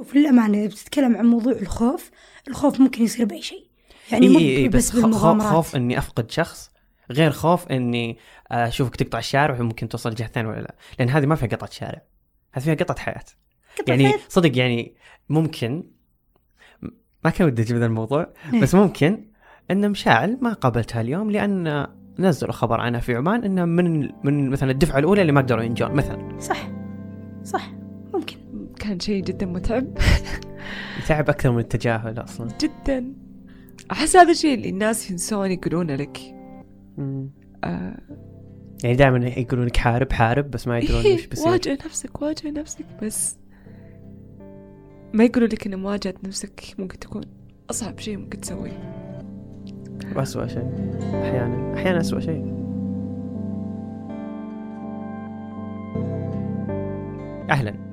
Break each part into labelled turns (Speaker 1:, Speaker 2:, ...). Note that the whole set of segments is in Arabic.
Speaker 1: وفي الأمانة إذا بتتكلم عن موضوع الخوف الخوف ممكن يصير بأي شيء. يعني
Speaker 2: إيه
Speaker 1: مو
Speaker 2: إيه
Speaker 1: بس
Speaker 2: بس خوف, خوف إني أفقد شخص غير خوف إني أشوفك تقطع الشارع وممكن توصل الجهه الثانية ولا لا. لأن هذه ما فيها قطعة شارع. هذه فيها قطعة حياة.
Speaker 1: قطع
Speaker 2: يعني
Speaker 1: حياة.
Speaker 2: صدق يعني ممكن ما كان ودي أجيب ذا الموضوع
Speaker 1: إيه.
Speaker 2: بس ممكن إن مشاعل ما قابلتها اليوم لأن نزلوا خبر عنها في عمان إنه من من مثلا الدفعة الأولى اللي ما قدروا ينجون مثلا.
Speaker 1: صح. صح. ممكن
Speaker 3: كان شيء جدا متعب.
Speaker 2: يتعب أكثر من التجاهل أصلا.
Speaker 3: جدا. أحس هذا الشيء اللي الناس ينسون يقولونه لك. آه.
Speaker 2: يعني دائما يقولون لك حارب حارب بس ما يقولون
Speaker 3: إيه
Speaker 2: وش بيصير.
Speaker 3: واجه نفسك واجه نفسك بس ما يقولوا لك ان مواجهة نفسك ممكن تكون أصعب شيء ممكن تسويه.
Speaker 2: وأسوأ شيء. أحيانا أحيانا أسوأ شيء. أهلا.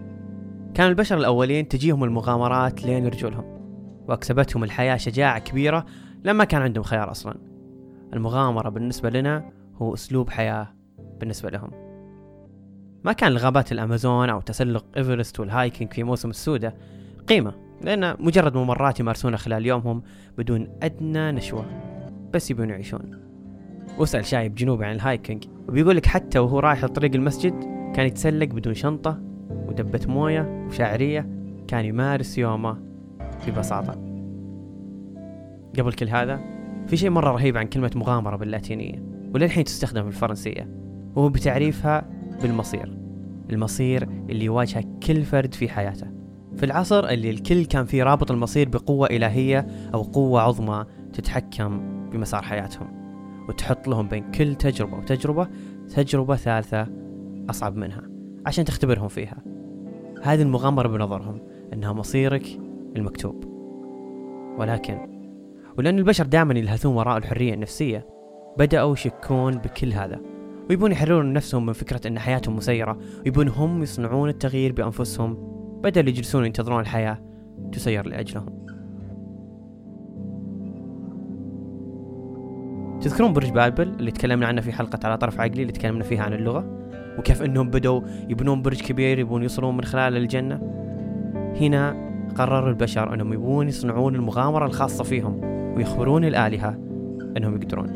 Speaker 2: كان البشر الأولين تجيهم المغامرات لين رجولهم وأكسبتهم الحياة شجاعة كبيرة لما كان عندهم خيار أصلا. المغامرة بالنسبة لنا هو أسلوب حياة بالنسبة لهم. ما كان لغابات الأمازون أو تسلق إيفرست وال hiking في موسم السودة قيمة لأن مجرد ممرات يمارسونها خلال يومهم بدون أدنى نشوة بس يبون يعيشون. واسأل شايب جنوبي عن ال hiking وبيقول لك حتى وهو رايح لطريق المسجد كان يتسلق بدون شنطة ودبة موية وشاعرية كان يمارس يومه ببساطة. قبل كل هذا في شيء مرة رهيب عن كلمة مغامرة باللاتينية وللحين تستخدم في الفرنسية وهو بتعريفها بالمصير. المصير اللي يواجهه كل فرد في حياته. في العصر اللي الكل كان فيه رابط المصير بقوة إلهية أو قوة عظمى تتحكم بمسار حياتهم وتحط لهم بين كل تجربة وتجربة تجربة ثالثة أصعب منها عشان تختبرهم فيها. هذه المغامرة بنظرهم أنها مصيرك المكتوب. ولكن ولأن البشر دائما يلهثون وراء الحرية النفسية بدأوا يشكون بكل هذا. ويبون يحررون نفسهم من فكرة أن حياتهم مسيرة ويبون هم يصنعون التغيير بأنفسهم بدل يجلسون ينتظرون الحياة تسير لأجلهم. تذكرون برج بابل اللي تكلمنا عنه في حلقة على طرف عقلي اللي تكلمنا فيها عن اللغة؟ وكيف إنهم بدوا يبنون برج كبير يبون يوصلون من خلاله للجنة هنا قرر البشر إنهم يبون يصنعون المغامرة الخاصة فيهم ويخبرون الآلهة إنهم يقدرون.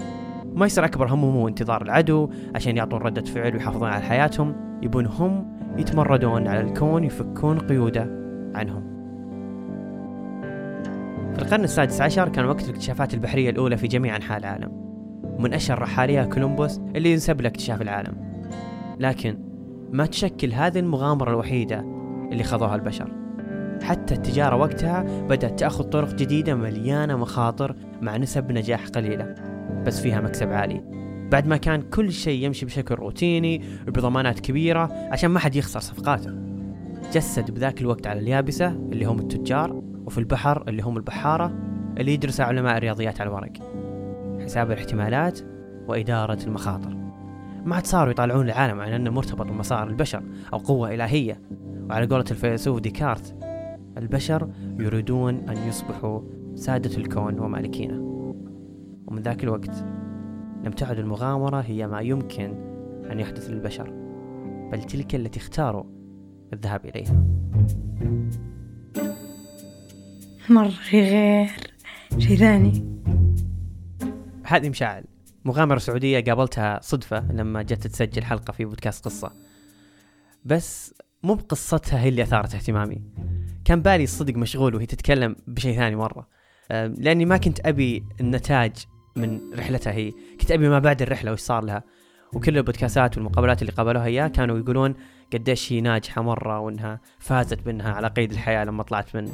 Speaker 2: ما يصير أكبر همهم هو انتظار العدو عشان يعطون ردة فعل ويحافظون على حياتهم. يبون هم يتمردون على الكون يفكون قيوده عنهم. في القرن السادس عشر كان وقت الاكتشافات البحرية الأولى في جميع أنحاء العالم. ومن أشهر رحاليها كولومبوس اللي ينسب له اكتشاف العالم. لكن ما تشكل هذه المغامرة الوحيدة اللي خضوها البشر. حتى التجارة وقتها بدأت تأخذ طرق جديدة مليانة مخاطر مع نسب نجاح قليلة بس فيها مكسب عالي. بعد ما كان كل شيء يمشي بشكل روتيني وبضمانات كبيرة عشان ما حد يخسر صفقاته. جسد بذاك الوقت على اليابسة اللي هم التجار وفي البحر اللي هم البحارة اللي يدرسها علماء الرياضيات على الورق. حساب الاحتمالات وإدارة المخاطر. ما عاد صاروا يطالعون العالم على أنه مرتبط بمسار البشر أو قوة إلهية. وعلى قولة الفيلسوف ديكارت البشر يريدون أن يصبحوا سادة الكون ومالكينه. ومن ذاك الوقت لم تعد المغامرة هي ما يمكن أن يحدث للبشر بل تلك التي اختاروا الذهاب إليها.
Speaker 1: مرة غير شي ثاني؟
Speaker 2: هذه مشاعل. مغامرة سعودية قابلتها صدفة لما جت تسجل حلقة في بودكاست قصة. بس مو بقصتها هي اللي أثارت اهتمامي. كان بالي الصدق مشغول وهي تتكلم بشيء ثاني مرة. أه، لأني ما كنت أبي النتاج من رحلتها هي. كنت أبي ما بعد الرحلة وش صار لها. وكل البودكاستات والمقابلات اللي قابلوها إياه كانوا يقولون قديش هي ناجحة مرة وإنها فازت بأنها على قيد الحياة لما طلعت من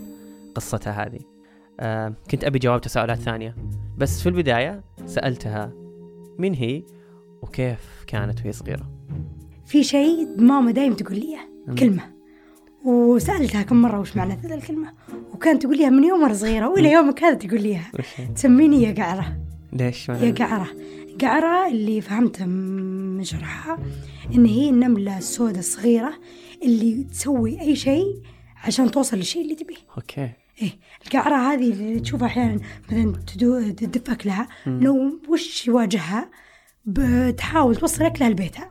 Speaker 2: قصتها هذه. أه كنت أبي جواب تساؤلات ثانية. بس في البداية سألتها مين هي وكيف كانت وهي صغيرة؟
Speaker 1: في شيء ماما دايم تقول لي
Speaker 2: مم.
Speaker 1: كلمة. وسألتها كم مرة وش معنى ذا الكلمة وكانت تقول ليها من يوم مرة صغيرة وإلى يومك هذا تقول ليها؟ تسميني يا قعرة.
Speaker 2: ليش
Speaker 1: يا قعرة. قعرة اللي فهمته من شرحها إن هي النملة السوداء الصغيرة اللي تسوي أي شيء عشان توصل للشيء اللي تبيه.
Speaker 2: أوكي.
Speaker 1: إيه القعرة هذه اللي تشوفها أحيانا مثلا تدف أكلها لو وش يواجهها؟ بتحاول توصل أكلها لبيتها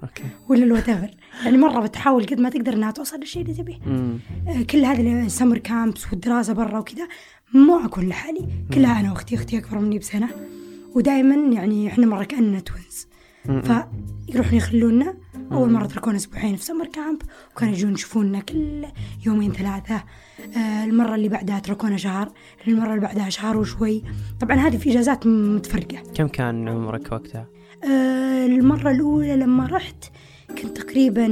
Speaker 1: ولا الوات يعني مرة بتحاول قد ما تقدر إنها توصل للشيء اللي تبيه. آه، كل هذه ال summer camps والدراسة برا وكذا مو أكون لحالي كلها أنا وأختي أختي أكبر مني بسنة. ودائما يعني إحنا مرة كأننا
Speaker 2: twins.
Speaker 1: فيروحون يخلونا. أول مرة تركونا أسبوعين في summer camp وكانوا يجون يشوفونا كل يومين ثلاثة. آه، المرة اللي بعدها تركونا شهر المرة اللي بعدها شهر وشوي. طبعا هذه في إجازات متفرقة.
Speaker 2: كم كان عمرك وقتها؟
Speaker 1: آه، المرة الأولى لما رحت كنت تقريبا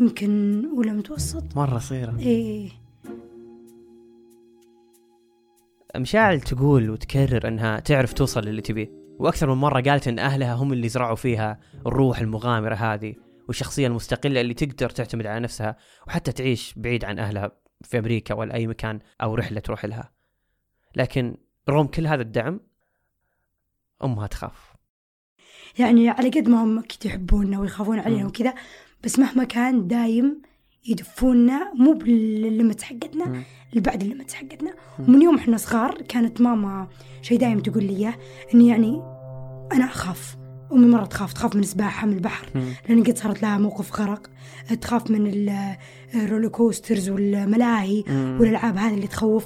Speaker 1: يمكن أولى متوسط.
Speaker 2: مرة صغيرة.
Speaker 1: إيه.
Speaker 2: مشاعل تقول وتكرر إنها تعرف توصل للي تبيه. وأكثر من مرة قالت إن أهلها هم اللي زرعوا فيها الروح المغامرة هذه والشخصية المستقلة اللي تقدر تعتمد على نفسها وحتى تعيش بعيد عن أهلها في أمريكا ولا أي مكان أو رحلة تروح لها لكن رغم كل هذا الدعم أمها تخاف
Speaker 1: يعني على قد ما هم أكيد يحبونا ويخافون علينا. وكذا بس مهما كان دايم يدفونا مو بال limit حقتنا
Speaker 2: مم.
Speaker 1: اللي بعد ال limit
Speaker 2: حقتنا.
Speaker 1: ومن يوم إحنا صغار كانت ماما شيء دايم تقول لي إياه إني يعني أنا أخاف أمي مرة تخاف تخاف من السباحة من البحر. لأن قد صارت لها موقف غرق تخاف من ال- ال roller coasters
Speaker 2: والملاهي.
Speaker 1: والألعاب هذه اللي تخوف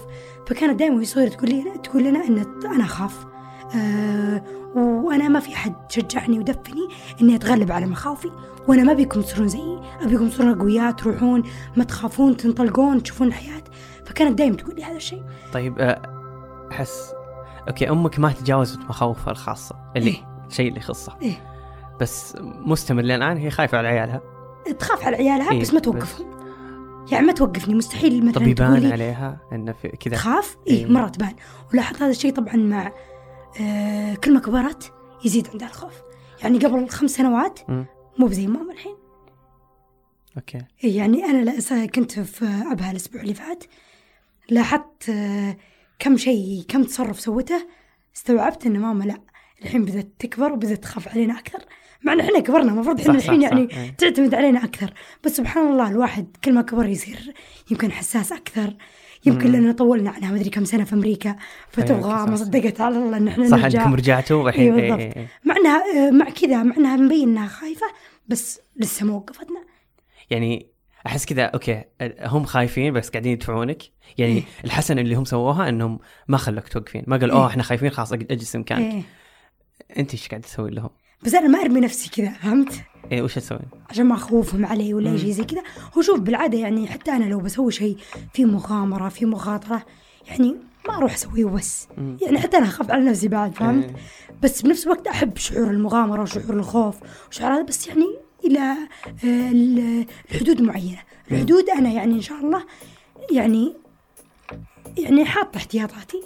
Speaker 1: فكانت دائما وهي صغيرة تقول لي تقول لنا إن أنا أخاف آه وأنا ما في أحد شجعني ودفني إني أتغلب على مخاوفي وأنا ما بيكم تصيرون زيي ابيكم تصيرون اقوياء تروحون ما تخافون تنطلقون تشوفون الحياة فكانت دائما تقول لي هذا الشيء.
Speaker 2: طيب آه، أحس أوكي أمك ما تجاوزت مخاوفها الخاصة اللي
Speaker 1: إيه.
Speaker 2: الشيء اللي يخصها.
Speaker 1: إيه.
Speaker 2: بس مستمر لين الان هي خايفة على عيالها.
Speaker 1: تخاف على عيالها
Speaker 2: إيه،
Speaker 1: بس ما توقفهم. يعني ما توقفني مستحيل
Speaker 2: طب
Speaker 1: مثلا تقول
Speaker 2: يبان
Speaker 1: لي
Speaker 2: عليها إنه في كذا.
Speaker 1: تخاف؟
Speaker 2: إيه.
Speaker 1: إيه. مرة تبان. ولاحظت هذا الشيء طبعا مع كل ما كبرت يزيد عندها الخوف. يعني قبل خمس سنوات. مو بزي ماما الحين
Speaker 2: أوكي.
Speaker 1: إيه يعني س- كنت في أبها الأسبوع اللي فات لاحظت آه كم شيء كم تصرف سوته استوعبت إن ماما لا الحين بدأت تكبر وبدأت تخاف علينا أكثر. مع إن إحنا كبرنا المفروض
Speaker 2: صح، صح،
Speaker 1: الحين
Speaker 2: صح،
Speaker 1: يعني
Speaker 2: إيه.
Speaker 1: تعتمد علينا أكثر. بس سبحان الله الواحد كل ما كبر يصير يمكن حساس أكثر. يمكن. لأننا طولنا عنها مدري كم سنة في أمريكا فتبغى
Speaker 2: صح،
Speaker 1: ما. صدقت على الله إن إحنا
Speaker 2: صح
Speaker 1: نرجع
Speaker 2: إنكم رجعتوا والحين
Speaker 1: إيه
Speaker 2: إيه
Speaker 1: بالضبط.
Speaker 2: إيه إيه.
Speaker 1: مع إنها آه، مع كذا مع إنها مبين إنها خايفة بس لسه ما وقفتنا
Speaker 2: يعني أحس كذا أوكي هم خايفين بس قاعدين يدفعونك يعني
Speaker 1: إيه.
Speaker 2: الحسنه اللي هم سووها إنهم ما خلوك توقفين ما قالوا
Speaker 1: إيه.
Speaker 2: أوه إحنا خايفين خلاص أجلس مكانك
Speaker 1: إيه.
Speaker 2: أنت إيش قاعد تسوي لهم؟
Speaker 1: بس أنا ما أرمي نفسي كذا فهمت؟
Speaker 2: إيه وش تسوين؟
Speaker 1: عشان ما أخوفهم علي ولا شيء زي كذا. هو شوف بالعادة يعني حتى أنا لو بسوي شيء في مغامرة في مخاطرة يعني ما أروح أسويه وبس. يعني حتى أنا أخاف على نفسي بعد فهمت؟
Speaker 2: إيه.
Speaker 1: بس بنفس الوقت أحب شعور المغامرة وشعور الخوف وشعور هذا بس يعني إلى آه، ال- الحدود الحدود أنا يعني إن شاء الله يعني يعني حاطة احتياطاتي.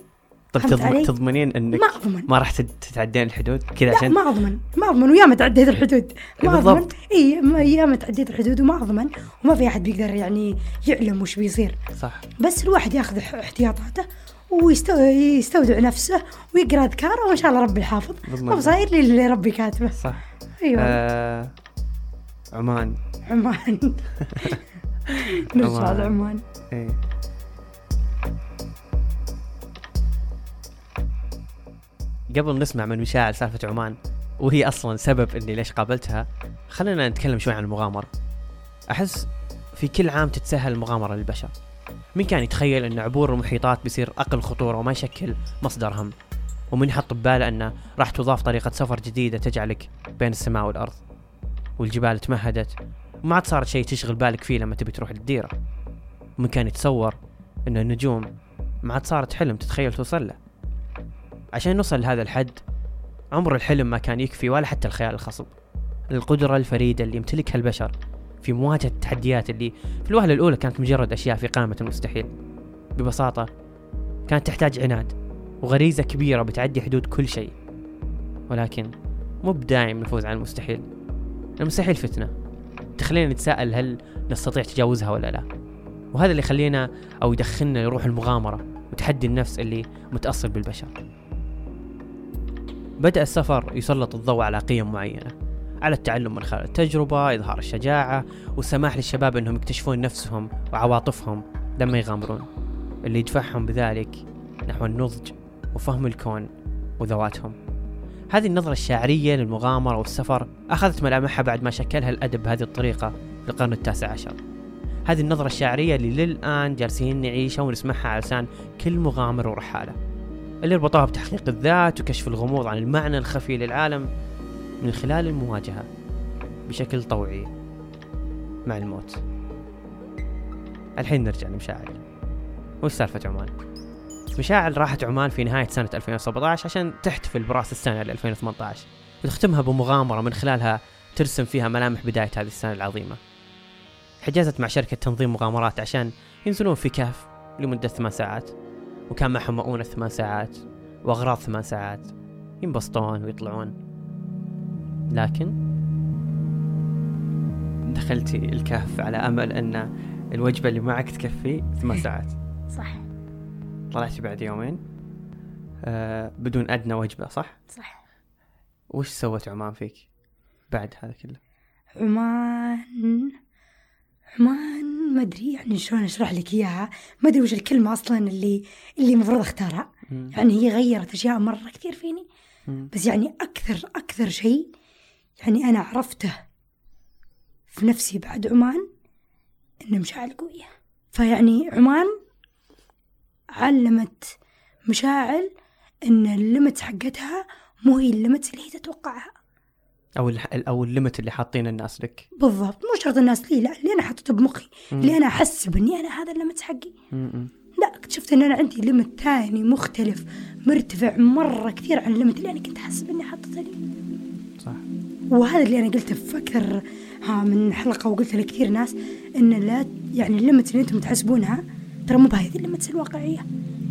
Speaker 2: طب
Speaker 1: فهمت
Speaker 2: تضمن؟ تضمنين إنك
Speaker 1: ما أضمن.
Speaker 2: ما راح تت- تتعدين الحدود؟ كذا عشان
Speaker 1: ما أضمن. ما أضمن. وياما تعديت الحدود.
Speaker 2: إيه
Speaker 1: ما أضمن.
Speaker 2: بالضبط.
Speaker 1: اي ما- ياما تعديت الحدود وما أضمن. وما في أحد بيقدر يعني يعلم وش بيصير.
Speaker 2: صح.
Speaker 1: بس الواحد ياخذ احتياطاته ويستودع نفسه ويقرأ اذكاره وإن شاء الله ربي حافظ صاير لي اللي ربي كاتبه.
Speaker 2: صح.
Speaker 1: أيوه.
Speaker 2: آه عمان.
Speaker 1: عمان. نرجع
Speaker 2: عمان.
Speaker 1: لعمان.
Speaker 2: إيه. قبل نسمع من مشاعل سالفة عمان وهي أصلا سبب إني ليش قابلتها خلينا نتكلم شوي عن المغامرة. أحس في كل عام تتسهل المغامرة للبشر. مين كان يتخيل أن عبور المحيطات بيصير أقل خطورة وما يشكل مصدر هم؟ ومن يحط بباله أنه راح تضاف طريقة سفر جديدة تجعلك بين السماء والأرض والجبال تمهدت وما عاد صارت شيء تشغل بالك فيه لما تبي تروح للديرة. ومن كان يتصور أن النجوم ما عاد صارت حلم تتخيل توصل له؟ عشان نوصل لهذا الحد عمر الحلم ما كان يكفي ولا حتى الخيال الخصب. القدرة الفريدة اللي يمتلكها البشر في مواجهة التحديات اللي في الوهلة الأولى كانت مجرد أشياء في قائمة المستحيل ببساطة كانت تحتاج عناد وغريزة كبيرة بتعدي حدود كل شيء. ولكن مو بدايم نفوز على المستحيل. المستحيل فتنة. تخلينا نتساءل هل نستطيع تجاوزها ولا لا. وهذا اللي يخلينا أو يدخلنا لروح المغامرة وتحدي النفس اللي متأصل بالبشر. بدأ السفر يسلط الضوء على قيم معينة على التعلم من خلال التجربة إظهار الشجاعة والسماح للشباب أنهم يكتشفون نفسهم وعواطفهم لما يغامرون. اللي يدفعهم بذلك نحو النضج وفهم الكون وذواتهم. هذه النظرة الشاعرية للمغامرة والسفر أخذت ملامحها بعد ما شكلها الأدب بهذه الطريقة في القرن التاسع عشر. هذه النظرة الشاعرية اللي للآن جالسين نعيشها ونسمعها على لسان كل مغامر ورحالة. اللي ربطوها بتحقيق الذات وكشف الغموض عن المعنى الخفي للعالم من خلال المواجهة بشكل طوعي مع الموت. الحين نرجع لمشاعل وش سالفة عمان؟ مشاعل راحت عمان في نهاية سنة 2017 عشان تحتفل برأس السنة ل 2018 وتختمها بمغامرة من خلالها ترسم فيها ملامح بداية هذه السنة العظيمة. حجزت مع شركة تنظيم مغامرات عشان ينزلون في كهف لمدة ثمان ساعات. وكان معهم مؤونة ثمان ساعات وأغراض ثمان ساعات. ينبسطون ويطلعون. لكن دخلتي الكهف على أمل أن الوجبة اللي معك تكفي ثمان ساعات.
Speaker 1: صح.
Speaker 2: طلعتي بعد يومين. آه بدون أدنى وجبة صح؟
Speaker 1: صح.
Speaker 2: وش سوت عمان فيك بعد هذا كله؟
Speaker 1: عمان عمان ما أدري يعني شلون أشرح لك إياها؟ ما أدري وش الكلمة أصلا اللي اللي المفروض أختارها.
Speaker 2: مم.
Speaker 1: يعني هي غيرت أشياء مرة كثير فيني.
Speaker 2: مم.
Speaker 1: بس يعني أكثر أكثر شيء يعني أنا عرفته في نفسي بعد عمان ان مشاعر قوية. فيعني عمان علمت مشاعل إن ال limit حقتها مو هي ال limit اللي هي تتوقعها.
Speaker 2: أو ال أو ال limit اللي حاطين الناس لك.
Speaker 1: بالضبط. مو شرط الناس لي لا اللي أنا حاطته بمخي.
Speaker 2: مم.
Speaker 1: اللي أنا احس باني أنا هذا ال limit حقي
Speaker 2: م-م.
Speaker 1: لا اكتشفت إن أنا عندي limit ثاني مختلف مرتفع مرة كثير عن ال limit اللي أنا كنت أحسب إني حاطته لي.
Speaker 2: صح.
Speaker 1: وهذا اللي أنا قلته في أكثر ها من حلقة وقلت لكثير ناس إن لا يعني ال limit اللي أنتم تحسبونها ترى مو بهذه ال limit الواقعية.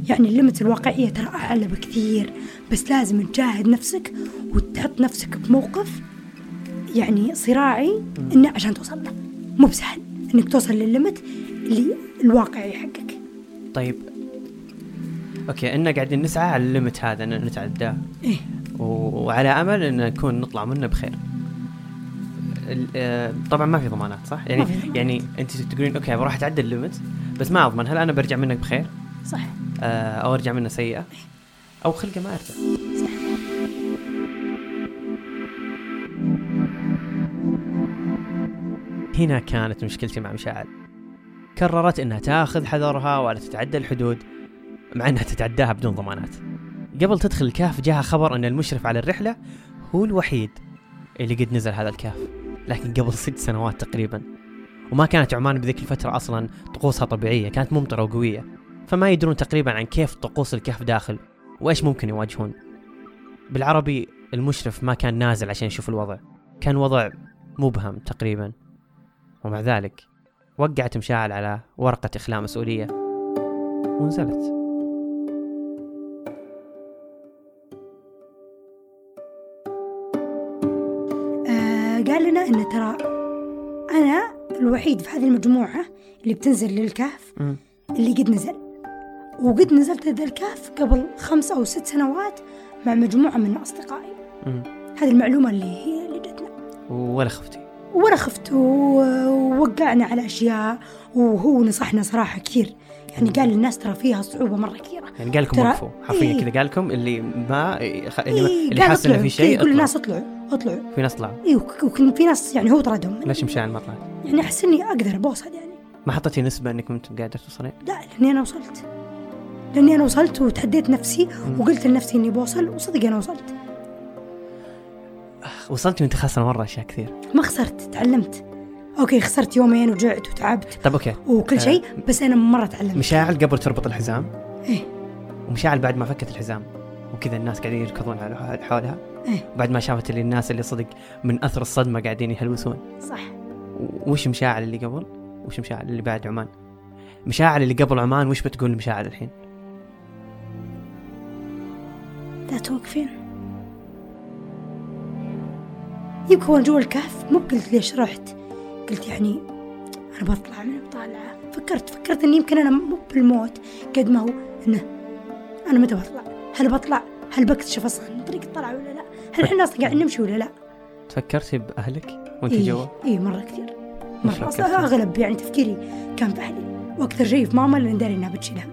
Speaker 1: يعني ال limit الواقعية ترى أعلى بكثير. بس لازم تجاهد نفسك وتحط نفسك بموقف يعني صراعي إنه عشان توصل له. مو بسهل إنك توصل للليمت اللي الواقعي حقك.
Speaker 2: طيب. okay ان قاعدين نسعى على ال limit هذا إن نتعداه.
Speaker 1: إيه.
Speaker 2: و- وعلى أمل إن نكون نطلع منه بخير. آه، طبعا ما في ضمانات صح؟ يعني
Speaker 1: ما في ضمانات.
Speaker 2: يعني أنت تقولين okay بروح اتعدى ال limit بس ما أضمن هل أنا برجع منك بخير؟
Speaker 1: صح.
Speaker 2: آه، أو أرجع منه سيئة؟ أو خلقه ما ارجع هنا كانت مشكلتي مع مشاعل قررت إنها تاخذ حذرها ولا تتعدى الحدود مع إنها تتعداها بدون ضمانات. قبل تدخل الكهف جاها خبر إن المشرف على الرحلة هو الوحيد اللي قد نزل هذا الكهف لكن قبل ست سنوات تقريبا. وما كانت عمان بذيك الفترة أصلا طقوسها طبيعية كانت ممطرة وقوية. فما يدرون تقريبا عن كيف طقوس الكهف داخل وإيش ممكن يواجهون. بالعربي المشرف ما كان نازل عشان يشوف الوضع كان وضع مبهم تقريبا. ومع ذلك وقعت مشاعل على ورقة إخلاء مسؤولية. ونزلت.
Speaker 1: آه قال لنا إن ترى أنا الوحيد في هذه المجموعة اللي بتنزل للكهف
Speaker 2: مم.
Speaker 1: اللي قد نزل. وقد نزلت ذا الكهف قبل خمس أو ست سنوات مع مجموعة من أصدقائي.
Speaker 2: مم.
Speaker 1: هذه المعلومة اللي هي اللي جتنا.
Speaker 2: ولا خفتي.
Speaker 1: ولا خفت ووقعنا على أشياء وهو نصحنا صراحة كثير. يعني قال للناس ترى فيها صعوبة مرة كثيرة.
Speaker 2: يعني قال لكم وقفوا. حرفيا
Speaker 1: إيه.
Speaker 2: كذا قال لكم اللي ما اللي,
Speaker 1: إيه
Speaker 2: اللي حاسس
Speaker 1: إنه
Speaker 2: في شيء
Speaker 1: يقول
Speaker 2: اطلعوا.
Speaker 1: للناس اطلعوا. اطلعوا.
Speaker 2: في ناس طلعوا.
Speaker 1: اي وك- وكان في ناس يعني هو طردهم
Speaker 2: ليش مشاعل ما طلعت؟
Speaker 1: يعني أحس إني أقدر بوصل يعني.
Speaker 2: ما حطيتي نسبة إنك كنت قادرة توصلين؟
Speaker 1: لا لأني أنا وصلت. لأني أنا وصلت وتحديت نفسي وقلت لنفسي إني بوصل وصدق أنا وصلت.
Speaker 2: وصلتي وانت خاسرة مرة أشياء كثير.
Speaker 1: ما خسرت تعلمت. okay خسرت يومين وجعت وتعبت.
Speaker 2: طيب okay.
Speaker 1: وكل شيء بس أنا مرة تعلمت.
Speaker 2: مشاعل قبل تربط الحزام؟
Speaker 1: إيه.
Speaker 2: ومشاعل بعد ما فكت الحزام. وكذا الناس قاعدين يركضون على حولها.
Speaker 1: إيه.
Speaker 2: بعد ما شافت اللي الناس اللي صدق من أثر الصدمة قاعدين يهلوسون.
Speaker 1: صح.
Speaker 2: وش مشاعل اللي قبل؟ وش مشاعل اللي بعد عمان؟ مشاعل اللي قبل عمان وش بتقول لمشاعل الحين؟
Speaker 1: لا توقفين. يمكن وأنا جوا الكهف مو قلت ليش رحت. قلت يعني أنا بطلع من بطالعه فكرت فكرت اني يمكن أنا مو بالموت قد ما هو إنه أنا متى بطلع؟ هل بطلع؟ هل بكتشف أصلا طريق الطلعه ولا لا؟ هل إحنا أصلا قاعدين نمشي ولا لا؟
Speaker 2: تفكرتي بأهلك وأنت
Speaker 1: إيه
Speaker 2: جوا؟
Speaker 1: اي مرة كثير.
Speaker 2: مرة؟
Speaker 1: أصلا أغلب يعني تفكيري كان في أهلي. وأكثر شيء في ماما لأن داري إنها بتشيلها.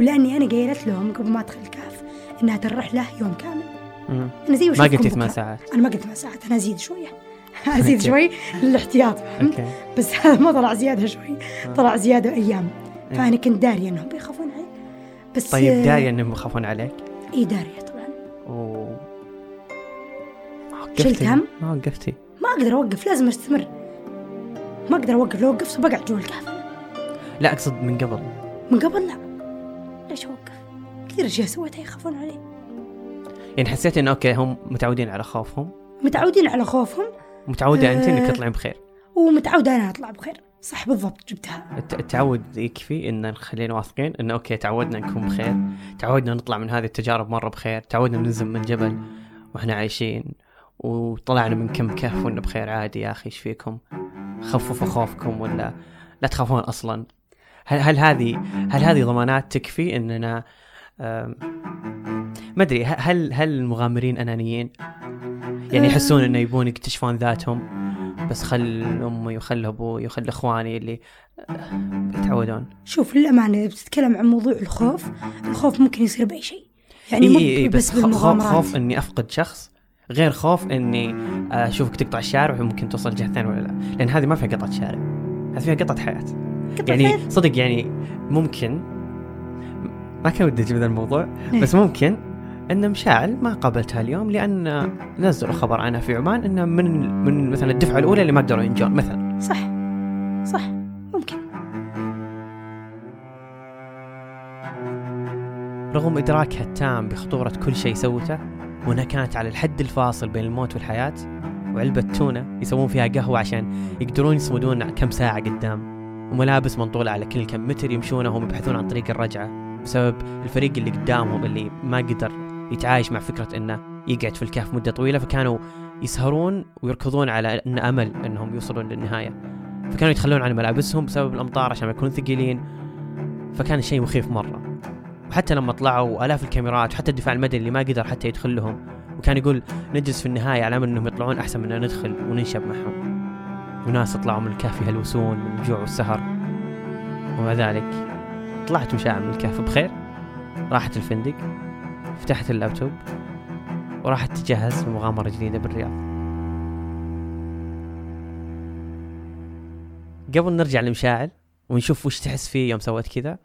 Speaker 1: ولأني أنا قايلت لهم قبل ما أدخل الكهف إنها الرحله يوم كامل. أنا زي
Speaker 2: ما قلتي ثمان. ساعات.
Speaker 1: أنا ما قلت ثمان ساعات أنا ازيد شوية. ازيد. شوي للاحتياط. فهمت بس هذا ما طلع زيادة شوي.
Speaker 2: آه.
Speaker 1: طلع زيادة أيام.
Speaker 2: إيه.
Speaker 1: فأنا كنت دارية إنهم بيخافون علي. بس
Speaker 2: طيب داري إنهم يخافون عليك؟
Speaker 1: إي دارية طبعا.
Speaker 2: و ما
Speaker 1: شلت هم؟
Speaker 2: ما وقفتي.
Speaker 1: ما أقدر أوقف لازم أستمر. ما أقدر أوقف لو وقفت بقعد جوا الكهف.
Speaker 2: لا أقصد من قبل.
Speaker 1: من قبل لا. ليش أوقف؟ كثير أشياء سويتها يخافون علي.
Speaker 2: يعني حسيت انه أوكي هم متعودين على خوفهم.
Speaker 1: متعودين على خوفهم؟
Speaker 2: متعودة انت إنك
Speaker 1: آه.
Speaker 2: تطلعين بخير.
Speaker 1: ومتعودة أنا أطلع بخير. صح بالضبط جبتها.
Speaker 2: الت- التعود يكفي إن نخلينا واثقين انه أوكي تعودنا نكون بخير. تعودنا نطلع من هذه التجارب مرة بخير. تعودنا ننزل من جبل وإحنا عايشين. وطلعنا من كم كهف وأنا بخير. عادي يا أخي إيش فيكم؟ خففوا خوفكم ولا لا تخافون أصلا؟ هل هل هذه هل هذه ضمانات تكفي إننا أم، ما أدري هل هل المغامرين أنانيين؟ يعني يحسون إنه يبون يكتشفون ذاتهم بس خل أمي وخل أبوي وخل إخواني اللي أه، بيتعودون
Speaker 1: شوف للأمانة إذا بتتكلم عن موضوع الخوف الخوف ممكن يصير بأي شيء يعني
Speaker 2: إي
Speaker 1: مو
Speaker 2: إي إي،
Speaker 1: بس
Speaker 2: بس خوف خوف إني أفقد شخص غير خوف إني أشوفك تقطع الشارع وممكن توصل جهة ثانية ولا لا لأن هذه ما فيها قطعة شارع هذه فيها قطعة حياة
Speaker 1: قطع
Speaker 2: يعني
Speaker 1: خير.
Speaker 2: صدق يعني ممكن ما كان ودي أجيب الموضوع
Speaker 1: إيه.
Speaker 2: بس ممكن أن مشاعل ما قابلتها اليوم لأن نزلوا خبر عنها في عمان انها من من مثلا الدفعة الأولى اللي ما قدروا ينجون مثلا.
Speaker 1: صح. صح. ممكن.
Speaker 2: رغم إدراكها التام بخطورة كل شيء سوته وانها كانت على الحد الفاصل بين الموت والحياة وعلبة تونة يسوون فيها قهوة عشان يقدرون يصمدون كم ساعة قدام. وملابس منطولة على كل كم متر يمشونه وهم يبحثون عن طريق الرجعة بسبب الفريق اللي قدامهم اللي ما قدر يتعايش مع فكرة إنه يقعد في الكهف مدة طويلة فكانوا يسهرون ويركضون على إن أمل إنهم يوصلون للنهاية. فكانوا يتخلون عن ملابسهم بسبب الأمطار عشان ما يكونوا ثقيلين. فكان الشيء مخيف مرة. وحتى لما طلعوا آلاف الكاميرات وحتى الدفاع المدني اللي ما قدر حتى يدخل لهم وكان يقول نجلس في النهاية على أمل إنهم يطلعون أحسن من أن ندخل وننشب معهم. وناس طلعوا من الكهف يهلوسون من الجوع والسهر. ومع ذلك طلعت مشاعر من الكهف. بخير؟ راحت الفندق. فتحت اللابتوب وراحت تجهز لمغامرة جديدة بالرياض. قبل نرجع لمشاعل ونشوف وش تحس فيه يوم سوت كذا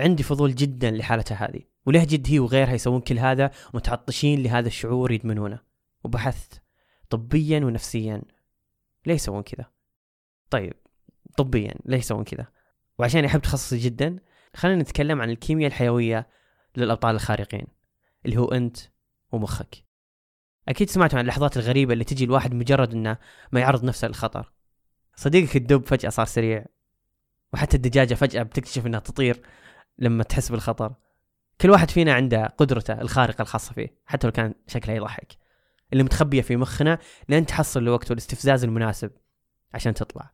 Speaker 2: عندي فضول جدا لحالتها هذه. وليه جد هي وغيرها يسوون كل هذا متعطشين لهذا الشعور يدمنونه؟ وبحثت طبيا ونفسيا. ليه يسوون كذا؟ طيب طبيا ليه يسوون كذا؟ وعشان يحب تخصصي جدا خلينا نتكلم عن الكيمياء الحيوية للأبطال الخارقين. اللي هو أنت ومخك. أكيد سمعتوا عن اللحظات الغريبة اللي تجي الواحد مجرد أنه ما يعرض نفسه للخطر. صديقك الدب فجأة صار سريع وحتى الدجاجة فجأة بتكتشف أنها تطير لما تحس بالخطر. كل واحد فينا عنده قدرته الخارقة الخاصة فيه حتى لو كان شكلها يضحك. اللي متخبية في مخنا لين تحصل الوقت والاستفزاز المناسب عشان تطلع.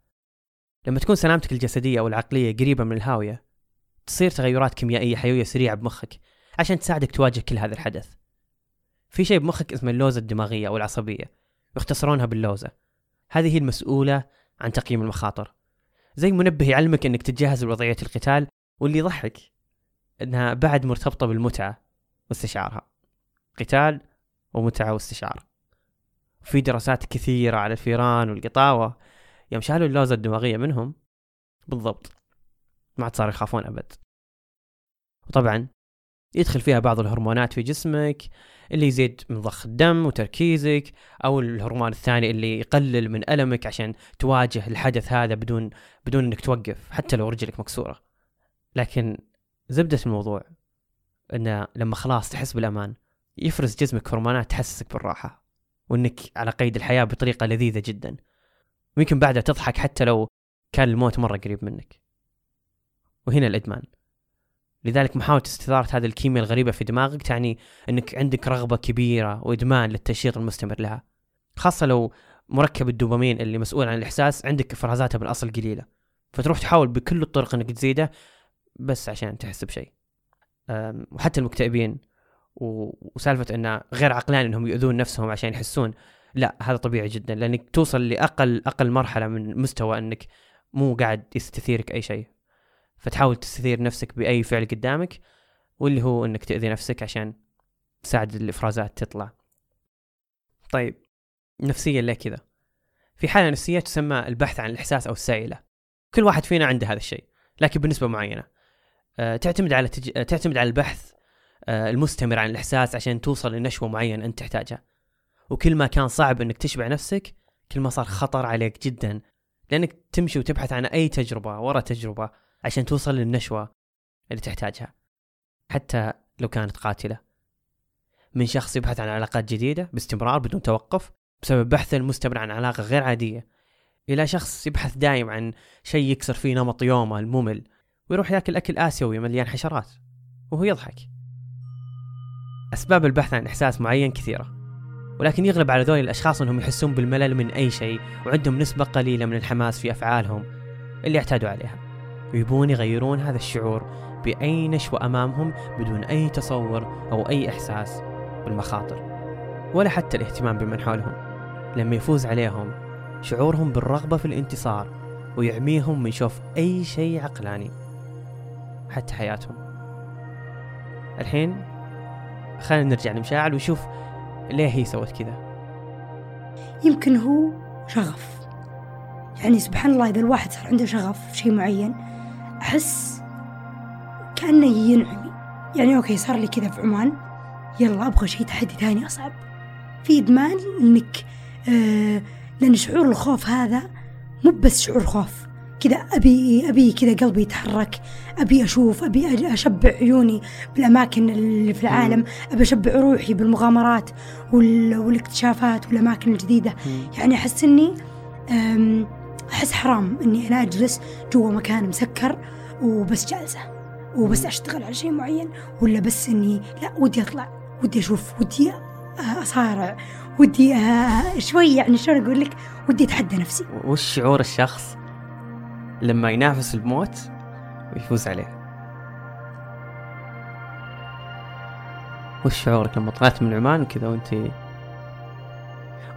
Speaker 2: لما تكون سلامتك الجسدية أو العقلية قريبة من الهاوية تصير تغيرات كيميائية حيوية سريعة بمخك. عشان تساعدك تواجه كل هذا الحدث. في شيء بمخك اسمه اللوزة الدماغية أو العصبية يختصرونها باللوزة. هذه هي المسؤولة عن تقييم المخاطر. زي منبه يعلمك إنك تتجهز لوضعية القتال واللي يضحك إنها بعد مرتبطة بالمتعة واستشعارها. قتال ومتعة واستشعار. في دراسات كثيرة على الفيران والقطاوة يوم شالوا اللوزة الدماغية منهم بالضبط. ما عاد صاروا يخافون أبد. وطبعا يدخل فيها بعض الهرمونات في جسمك اللي يزيد من ضخ الدم وتركيزك أو الهرمون الثاني اللي يقلل من ألمك عشان تواجه الحدث هذا بدون بدون إنك توقف حتى لو رجلك مكسورة. لكن زبدة الموضوع إنه لما خلاص تحس بالأمان يفرز جسمك هرمونات تحسسك بالراحة وإنك على قيد الحياة بطريقة لذيذة جدا. ويمكن بعدها تضحك حتى لو كان الموت مرة قريب منك. وهنا الإدمان. لذلك محاولة استثارة هذه الكيمياء الغريبة في دماغك تعني أنك عندك رغبة كبيرة وإدمان للتنشيط المستمر لها. خاصة لو مركب الدوبامين اللي مسؤول عن الإحساس عندك إفرازاتها بالأصل قليلة. فتروح تحاول بكل الطرق أنك تزيده بس عشان تحس بشيء. وحتى المكتئبين وسالفة أنه غير عقلاني أنهم يؤذون نفسهم عشان يحسون لا هذا طبيعي جدا. لأنك توصل لأقل أقل مرحلة من مستوى أنك مو قاعد يستثيرك أي شيء. فتحاول تستثير نفسك بأي فعل قدامك واللي هو أنك تأذي نفسك عشان تساعد الإفرازات تطلع. طيب نفسيا ليه كذا؟ في حالة نفسية تسمى البحث عن الإحساس أو السائلة. كل واحد فينا عنده هذا الشيء لكن بنسبة معينة. آه، تعتمد على تج... آه، تعتمد على البحث آه، المستمر عن الإحساس عشان توصل لنشوة معينة أنت تحتاجها. وكل ما كان صعب أنك تشبع نفسك كل ما صار خطر عليك جدا. لأنك تمشي وتبحث عن أي تجربة ورا تجربة عشان توصل للنشوة اللي تحتاجها حتى لو كانت قاتلة. من شخص يبحث عن علاقات جديدة باستمرار بدون توقف بسبب بحثه المستمر عن علاقة غير عادية إلى شخص يبحث دايم عن شيء يكسر فيه نمط يومه الممل ويروح ياكل أكل آسيوي مليان حشرات وهو يضحك. أسباب البحث عن إحساس معين كثيرة ولكن يغلب على ذول الأشخاص أنهم يحسون بالملل من أي شيء وعندهم نسبة قليلة من الحماس في أفعالهم اللي اعتادوا عليها. ويبون يغيرون هذا الشعور بأي نشوة أمامهم بدون أي تصور أو أي إحساس بالمخاطر ولا حتى الاهتمام بمن حولهم. لما يفوز عليهم شعورهم بالرغبة في الانتصار ويعميهم من شوف أي شيء عقلاني حتى حياتهم. الحين خلينا نرجع لمشاعل وشوف ليه هي سوت كذا.
Speaker 1: يمكن هو شغف. يعني سبحان الله إذا الواحد صار عنده شغف في شيء معين أحس كأنه ينعمي يعني أوكي صار لي كذا في عمان. يلا أبغى شيء تحدي ثاني أصعب. في إدمان إنك آه لأن شعور الخوف هذا مو بس شعور خوف. كذا أبي أبي كذا قلبي يتحرك. أبي أشوف أبي أشبع عيوني بالأماكن اللي في العالم. أبي أشبع روحي بالمغامرات والاكتشافات والأماكن الجديدة. يعني أحس إني أحس حرام إني أنا أجلس جوا مكان مسكر وبس جالسة وبس أشتغل على شيء معين ولا بس إني لا ودي أطلع ودي أشوف ودي أصارع ودي شوي يعني شلون أقول لك ودي أتحدى نفسي.
Speaker 2: وش شعور الشخص لما ينافس الموت ويفوز عليه؟ وش شعورك لما طلعت من عمان وكذا وانت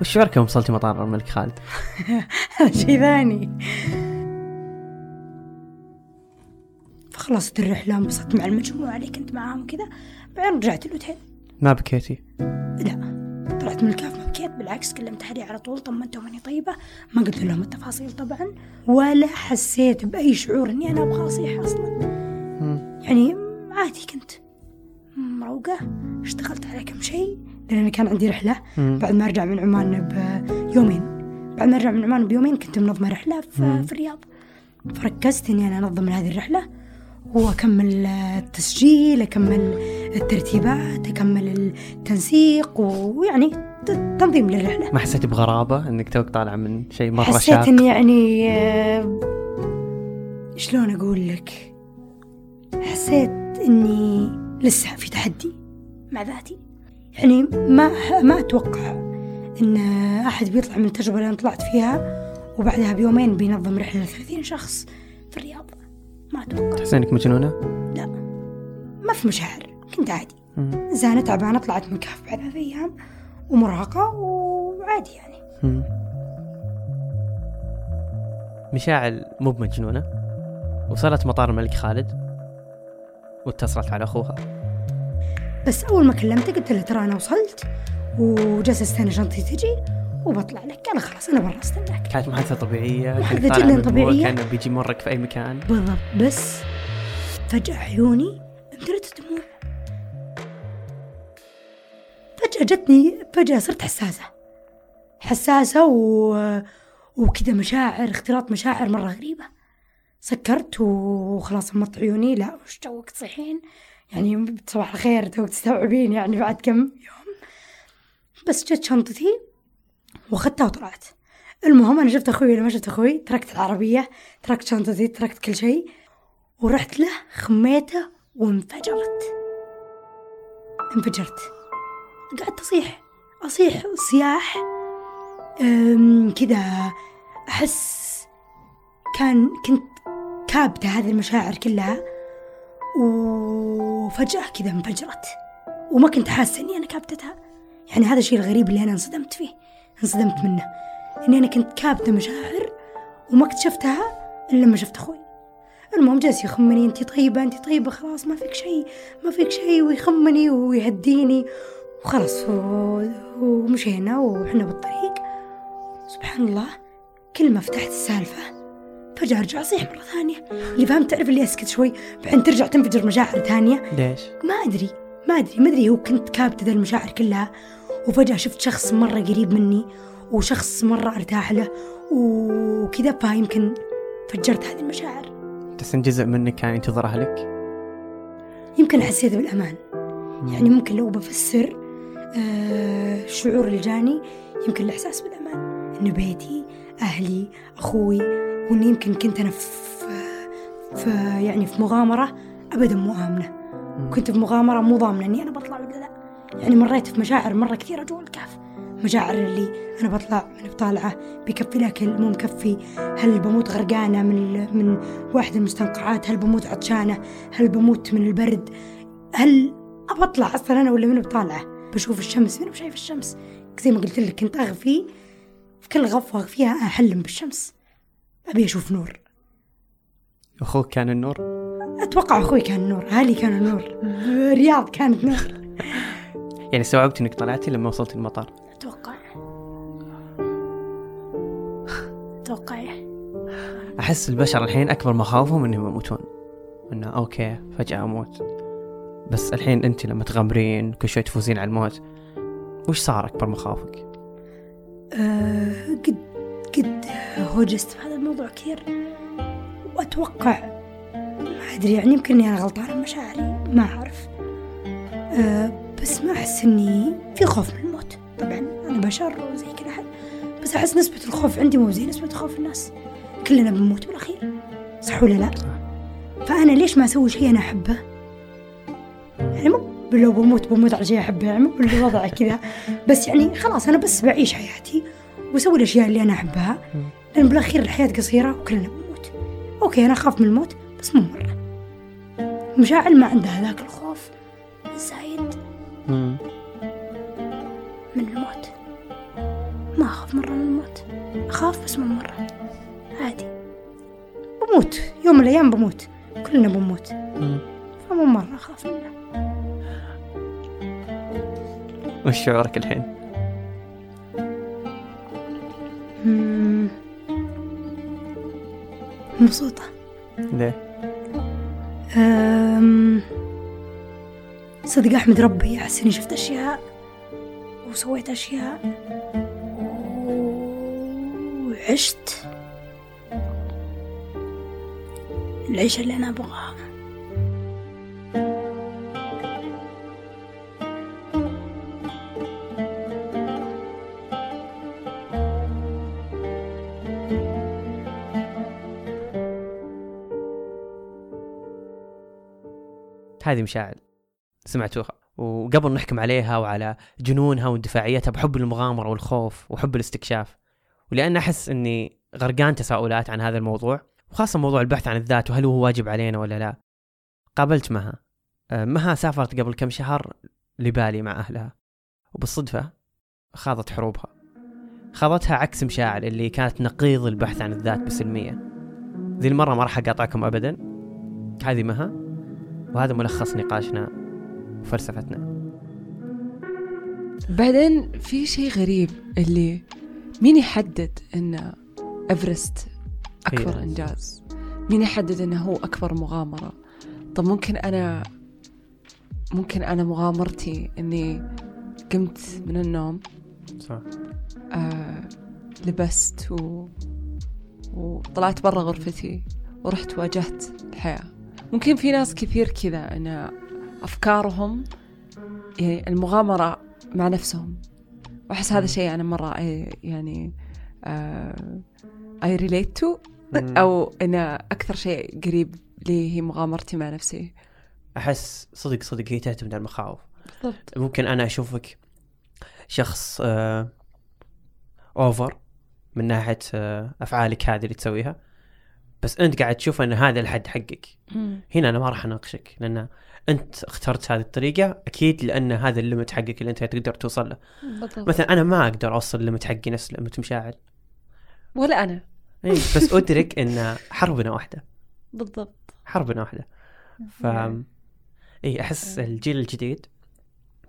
Speaker 2: وش شعورك يوم وصلتي مطار الملك خالد؟
Speaker 1: هذا شيء ثاني. فخلصت الرحلة انبسطت مع المجموعة اللي كنت معاهم وكذا بعدين رجعت الأوتيل.
Speaker 2: ما بكيتي؟
Speaker 1: لا طلعت من الكاف ما بكيت بالعكس كلمت أهلي على طول طمنتهم إني طيبة. ما قلت لهم التفاصيل طبعا ولا حسيت بأي شعور إني أنا أبغى أصيح أصلا. يعني عادي كنت مروقة اشتغلت على كم شيء. لأن كان عندي رحلة بعد ما أرجع من عمان بيومين بعد ما أرجع من عمان بيومين كنت منظمة رحلة في, في الرياض. فركزت إني أنا أنظم هذه الرحلة وأكمل التسجيل أكمل الترتيبات أكمل التنسيق ويعني تنظيم للرحلة.
Speaker 2: ما حسيت بغرابة إنك توك طالعة من شيء مرة
Speaker 1: حسيت
Speaker 2: شاق؟
Speaker 1: إني يعني آه، شلون أقول لك؟ حسيت إني لسه في تحدي مع ذاتي. يعني ما ما أتوقع إن أحد بيطلع من التجربة اللي أنا طلعت فيها وبعدها بيومين بينظم رحلة ل 30 شخص في الرياض. ما أتوقع.
Speaker 2: تحس إنك مجنونة؟
Speaker 1: لا. ما في مشاعر. كنت عادي. زانة تعبانة طلعت من كهف بعد ثلاث أيام ومرهقة وعادي يعني.
Speaker 2: مشاعل مو بمجنونة؟ وصلت مطار الملك خالد واتصلت على أخوها.
Speaker 1: بس أول ما كلمته قلت له ترى أنا وصلت وجالسة استنى شنطتي تجي وبطلع لك. قال خلاص أنا برا استناك
Speaker 2: كانت محادثة طبيعية
Speaker 1: محادثة جدا طبيعية.
Speaker 2: كان بيجي مرك في أي مكان.
Speaker 1: بالضبط. بس فجأة عيوني امتلت دموع فجأة جتني فجأة صرت حساسة. حساسة و... وكذا مشاعر اختلاط مشاعر مرة غريبة. سكرت وخلاص غمضت عيوني. لا وش جوك؟ تصيحين يعني صباح الخير توك تستوعبين يعني بعد كم يوم. بس جت شنطتي وأخذتها وطلعت. المهم أنا شفت أخوي لما شفت أخوي؟ تركت العربية تركت شنطتي تركت كل شيء. ورحت له خميته وانفجرت. انفجرت. قعدت أصيح أصيح صياح كذا أحس كان كنت كابتة هذه المشاعر كلها. وفجأة كذا انفجرت. وما كنت حاسة إني أنا كابتتها يعني هذا الشيء الغريب اللي أنا انصدمت فيه. انصدمت منه. إني أنا كنت كابتة مشاعر وما اكتشفتها إلا لما شفت أخوي. المهم جالس يخمني انت طيبة انت طيبة خلاص ما فيك شيء ما فيك شيء. ويخمني ويهديني. وخلاص ومشينا وإحنا بالطريق. سبحان الله كل ما فتحت السالفة فجأة أرجع أصيح مرة ثانية. اللي فهمت تعرف اللي أسكت شوي بعدين ترجع تنفجر مشاعر ثانية.
Speaker 2: ليش؟
Speaker 1: ما أدري ما أدري ما أدري. هو كنت كابتة ذا المشاعر كلها وفجأة شفت شخص مرة قريب مني وشخص مرة أرتاح له وكذا فيمكن فجرت هذه المشاعر.
Speaker 2: تحس ان جزء منك كان ينتظر اهلك؟
Speaker 1: يمكن حسيت بالأمان. يعني ممكن لو بفسر آه الشعور اللي جاني يمكن الإحساس بالأمان. إنه بيتي أهلي أخوي وإني يمكن كنت أنا في, في يعني في مغامرة أبدا مو آمنة. كنت في مغامرة مو ضامنة إني أنا بطلع ولا لا. يعني مريت في مشاعر مرة كثيرة جوا الكهف. مشاعر اللي أنا بطلع من بطالعة بكفي الأكل مو مكفي. هل بموت غرقانة من من واحد المستنقعات؟ هل بموت عطشانة؟ هل بموت من البرد؟ هل أبى أطلع أصلا أنا ولا من بطالعة؟ بشوف الشمس من شايف الشمس؟ زي ما قلت لك كنت أغفي. في كل غفوة فيها أحلم بالشمس. أبي أشوف نور.
Speaker 2: أخوك كان النور؟
Speaker 1: أتوقع أخوي كان نور أهلي كانوا نور رياض كانت نور.
Speaker 2: يعني استوعبت إنك طلعتي لما وصلت المطار.
Speaker 1: أتوقع. أتوقع.
Speaker 2: أحس البشر الحين أكبر مخاوفهم إنهم يموتون. إنه أوكي فجأة أموت. بس الحين أنت لما تغامرين كل شوي تفوزين على الموت وش صار أكبر مخاوفك؟
Speaker 1: آه قد قد هوجست في هذا الموضوع كثير. وأتوقع ما أدري يعني يمكن إني أنا غلطانة بمشاعري ما أعرف. آه بس ما أحس إني في خوف من الموت. طبعا أنا بشر وزي كل أحد بس أحس نسبة الخوف عندي مو زي نسبة خوف الناس. كلنا بنموت بالأخير صح ولا لا؟ فأنا ليش ما أسوي شيء أنا أحبه؟ يعني مو لو بموت بموت على شيء أحبه يعني مو بالوضع كذا. بس يعني خلاص أنا بس بعيش حياتي وأسوي الأشياء اللي أنا أحبها. لأن بالأخير الحياة قصيرة وكلنا بنموت أوكي أنا أخاف من الموت بس مو مرة. مشاعر ما عندها ذاك الخوف الزايد. من الموت. ما أخاف مرة من الموت. أخاف بس مو مرة. عادي. بموت. يوم من الأيام بموت. كلنا بنموت. فمو مرة أخاف منه
Speaker 2: وش شعورك الحين؟
Speaker 1: مم. مبسوطة
Speaker 2: ليه؟
Speaker 1: أم... صدق أحمد ربي أحس إني شفت أشياء وسويت أشياء وعشت العيشة اللي أنا أبغاها
Speaker 2: هذه مشاعر سمعتوها. وقبل نحكم عليها وعلى جنونها واندفاعيتها بحب المغامرة والخوف وحب الاستكشاف. ولأن أحس أني غرقان تساؤلات عن هذا الموضوع وخاصة موضوع البحث عن الذات وهل هو واجب علينا ولا لا. قابلت مها. آه، مها سافرت قبل كم شهر لبالي مع أهلها. وبالصدفة خاضت حروبها. خاضتها عكس مشاعر اللي كانت نقيض البحث عن الذات بسلمية. ذي المرة ما راح أقاطعكم أبدا. هذه مها. وهذا ملخص نقاشنا وفلسفتنا.
Speaker 3: بعدين في شيء غريب اللي مين يحدد إن إيفرست أكبر
Speaker 2: إيه.
Speaker 3: إنجاز؟ مين يحدد إنه هو أكبر مغامرة؟ طب ممكن أنا ممكن أنا مغامرتي إني قمت من النوم
Speaker 2: صح.
Speaker 3: آه لبست و... وطلعت برا غرفتي ورحت واجهت الحياة. ممكن في ناس كثير كذا أن أفكارهم يعني المغامرة مع نفسهم. وأحس هذا شيء أنا مرة آه، يعني I relate
Speaker 2: to.
Speaker 3: أو أن أكثر شيء قريب لي هي مغامرتي مع نفسي.
Speaker 2: أحس صدق صدق هي تعتمد على المخاوف.
Speaker 3: بالضبط.
Speaker 2: ممكن أنا أشوفك شخص آه over من ناحية آه أفعالك هذه اللي تسويها. بس انت قاعد تشوف ان هذا الحد حقك. هنا أنا ما راح أناقشك لأن أنت اخترت هذه الطريقة أكيد لأن هذا ال limit حقك اللي أنت تقدر توصل له.
Speaker 3: بالضبط.
Speaker 2: مثلا أنا ما أقدر أوصل ال limit حقي نفس limit مشاعل.
Speaker 3: ولا أنا.
Speaker 2: إيه بس أدرك إن حربنا واحدة.
Speaker 3: بالضبط.
Speaker 2: حربنا واحدة. ف اي أحس الجيل الجديد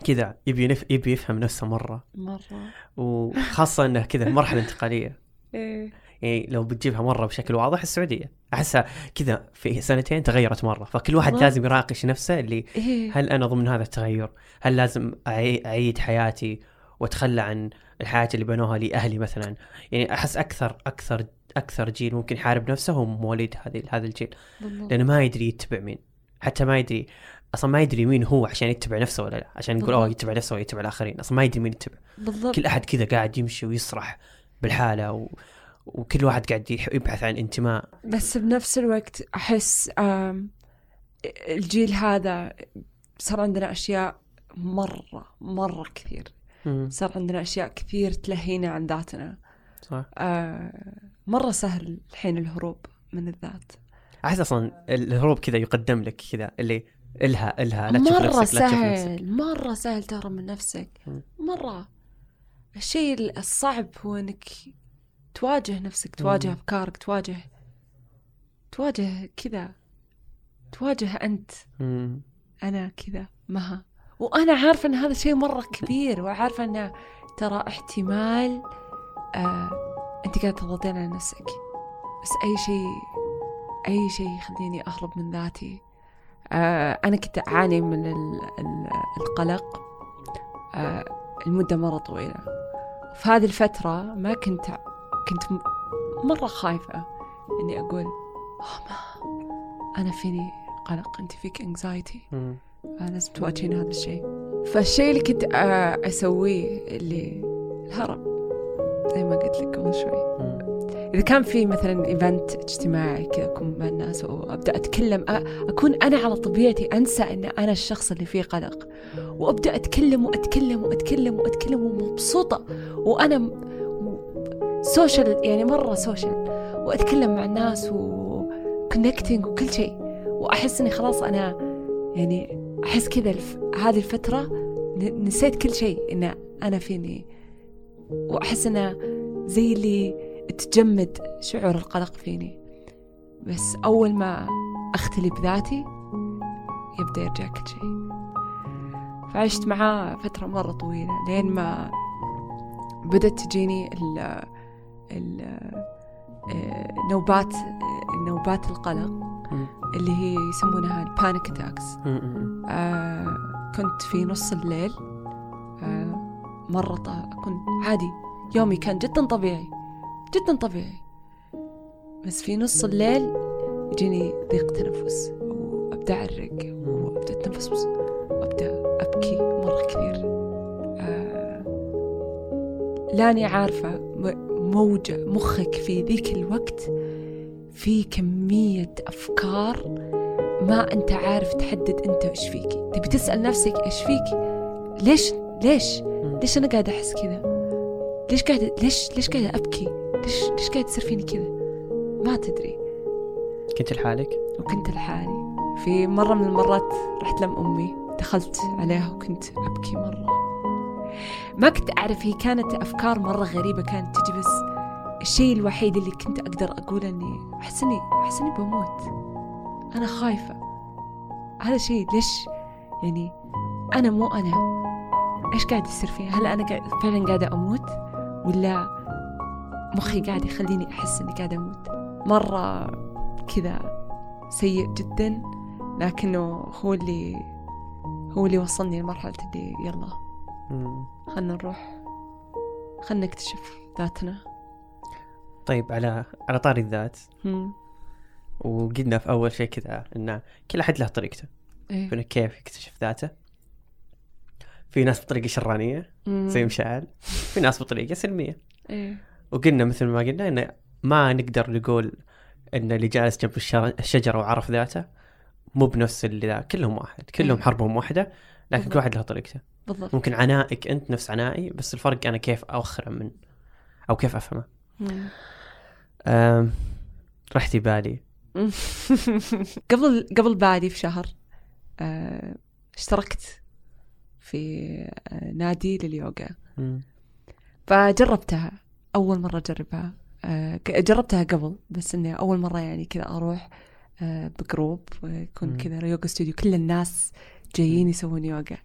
Speaker 2: كذا يبي ينف... يبي يفهم نفسه مرة.
Speaker 3: مرة.
Speaker 2: وخاصة إنه كذا مرحلة انتقالية.
Speaker 3: إيه.
Speaker 2: يعني لو بتجيبها مرة بشكل واضح السعودية أحسها كذا في سنتين تغيرت مرة فكل واحد
Speaker 3: والله.
Speaker 2: لازم يراقش نفسه اللي
Speaker 3: إيه
Speaker 2: هل أنا ضمن هذا التغير؟ هل لازم أعيد حياتي وأتخلى عن الحياة اللي بنوها لي أهلي مثلا؟ يعني أحس أكثر أكثر أكثر جيل ممكن يحارب نفسه هو مواليد هذه هذا الجيل
Speaker 3: بالضبط.
Speaker 2: لأنه ما يدري يتبع مين حتى ما يدري أصلا ما يدري مين هو عشان يتبع نفسه ولا لا عشان يقول
Speaker 3: أوه.
Speaker 2: يتبع نفسه ولا يتبع الآخرين أصلا ما يدري مين يتبع
Speaker 3: بالضبط
Speaker 2: كل أحد كذا قاعد يمشي ويسرح بالحالة و... وكل واحد قاعد يبحث عن انتماء.
Speaker 3: بس بنفس الوقت آم، الجيل هذا صار عندنا أشياء مرة مرة كثير. صار عندنا أشياء كثير تلهينا عن ذاتنا.
Speaker 2: صح.
Speaker 3: آه، مرة سهل الحين الهروب من الذات.
Speaker 2: أحس أصلا الهروب كذا يقدم لك كذا اللي إلها إلها لا تشوف
Speaker 3: مرة
Speaker 2: نفسك لا تشوف نفسك.
Speaker 3: سهل مرة سهل تهرب من نفسك. مرة. الشيء الصعب هو إنك تواجه نفسك تواجه
Speaker 2: مم.
Speaker 3: أفكارك تواجه تواجه كذا تواجه أنت.
Speaker 2: مم.
Speaker 3: أنا كذا مها. وأنا عارفة إن هذا شيء مرة كبير وعارفة إنه ترى احتمال آه أنت قاعدة تضغطين على نفسك. بس أي شيء أي شيء يخليني أهرب من ذاتي. آه أنا كنت أعاني من ال- ال- القلق. آه المدة مرة طويلة. في هذه الفترة ما كنت كنت م- مرة خايفة إني أقول "آه، ما أنا فيني قلق أنت فيك anxiety لازم تواجهين هذا الشيء. فالشيء اللي كنت أسويه اللي الهرب زي ما قلت لك قبل شوي. إذا كان في مثلا event اجتماعي كذا أكون مع الناس وأبدأ أتكلم أكون أنا على طبيعتي أنسى أن أنا الشخص اللي فيه قلق. وأبدأ أتكلم وأتكلم وأتكلم وأتكلم ومبسوطة. وأنا social يعني مرة social وأتكلم مع الناس وكونكتنج وكل شيء. وأحس إني خلاص أنا يعني أحس كذا الف... هذه الفترة نسيت كل شيء إن أنا فيني. وأحس إنه زي اللي تجمد شعور القلق فيني. بس أول ما أختلي بذاتي يبدأ يرجع كل شيء. فعشت معاه فترة مرة طويلة لين ما بدأت تجيني ال نوبات آه، نوبات القلق
Speaker 2: مم.
Speaker 3: اللي هي يسمونها ال panic
Speaker 2: attacks.
Speaker 3: آه كنت في نص الليل آه مرة أكون عادي يومي كان جدا طبيعي جدا طبيعي بس في نص الليل يجيني ضيق تنفس وأبدأ أعرق وأبدأ أتنفس وأبدأ أبكي مرة كثير آه لاني عارفة م- موجة مخك في ذيك الوقت في كمية أفكار ما أنت عارف تحدد أنت إيش فيك. تبي تسأل نفسك إيش فيك؟ ليش؟ ليش؟ ليش أنا قاعدة أحس كذا؟ ليش قاعدة ليش ليش قاعدة أبكي؟ ليش ليش قاعدة تصير فيني كذا؟ ما تدري.
Speaker 2: كنت لحالك؟
Speaker 3: وكنت لحالي. في مرة من المرات رحت لم أمي دخلت عليها وكنت أبكي مرة. ما كنت أعرف هي كانت أفكار مرة غريبة كانت تجي بس الشيء الوحيد اللي كنت أقدر أقول إني أحس إني أحس إني بموت. أنا خايفة. هذا شيء ليش؟ يعني أنا مو أنا. إيش قاعد يصير فيها هل أنا قاعد فعلا قاعدة أموت؟ ولا مخي قاعد يخليني أحس إني قاعدة أموت؟ مرة كذا سيء جدا لكنه هو اللي هو اللي وصلني لمرحلة اللي يلا. خلنا نروح خلنا نكتشف ذاتنا
Speaker 2: طيب على على طاري الذات
Speaker 3: مم.
Speaker 2: وقلنا في أول شيء كذا ان كل أحد له طريقته
Speaker 3: إيه.
Speaker 2: انه كيف يكتشف ذاته في ناس بطريقة شرانية
Speaker 3: مم.
Speaker 2: زي مشاعل في ناس بطريقة سلمية
Speaker 3: إيه.
Speaker 2: وقلنا مثل ما قلنا إنه ما نقدر نقول إن اللي جالس جنب الشجرة وعرف ذاته مو بنفس اللي ذا كلهم واحد كلهم
Speaker 3: إيه.
Speaker 2: حربهم واحدة لكن كل. واحد له طريقته
Speaker 3: بالضبط.
Speaker 2: ممكن عنائك أنت نفس عنائي بس الفرق أنا كيف أوخره من أو كيف أفهمه. رحتي بالي
Speaker 3: قبل قبل بالي في شهر آه، اشتركت في آه، نادي لليوغا. فجربتها أول مرة أجربها. آه، جربتها قبل بس إني أول مرة يعني كذا أروح آه، ب group ويكون
Speaker 2: مم.
Speaker 3: كذا yoga studio. كل الناس جايين يسوون يوغا.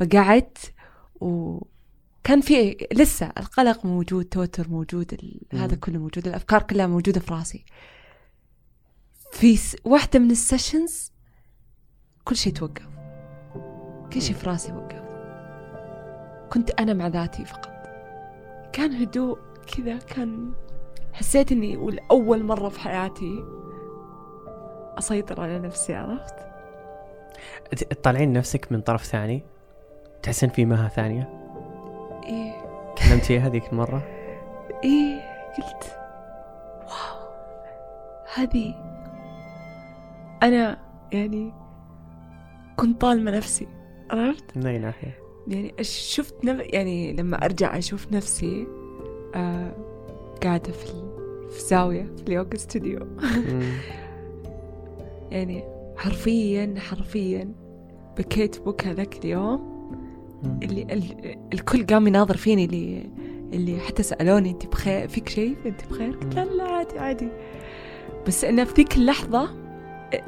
Speaker 3: فقعدت وكان في لسه القلق موجود توتر موجود. هذا كله موجود الأفكار كلها موجودة في راسي. في. واحدة من ال sessions كل شيء توقف. كل شيء في راسي وقف. كنت أنا مع ذاتي فقط. كان هدوء كذا كان حسيت إني ولاول مرة في حياتي أسيطر على نفسي عرفت؟
Speaker 2: تطلعين نفسك من طرف ثاني؟ تحسين في مها ثانية؟
Speaker 3: إيه.
Speaker 2: كلمت فيها هذيك المرة؟
Speaker 3: إيه قلت واو هذه أنا يعني كنت طالمة نفسي عرفت؟
Speaker 2: من أي ناحية
Speaker 3: يعني شفت نف... يعني لما أرجع أشوف نفسي آه قاعدة في ال... في زاوية في اليوغا ستوديو.
Speaker 2: مم.
Speaker 3: يعني حرفيا حرفيا بكيت بكى ذاك اليوم. اللي ال... الكل قام يناظر فيني اللي اللي حتى سألوني أنت بخير فيك شيء؟ أنت بخير؟ قلت لا لا عادي عادي. بس إنه في ذيك اللحظة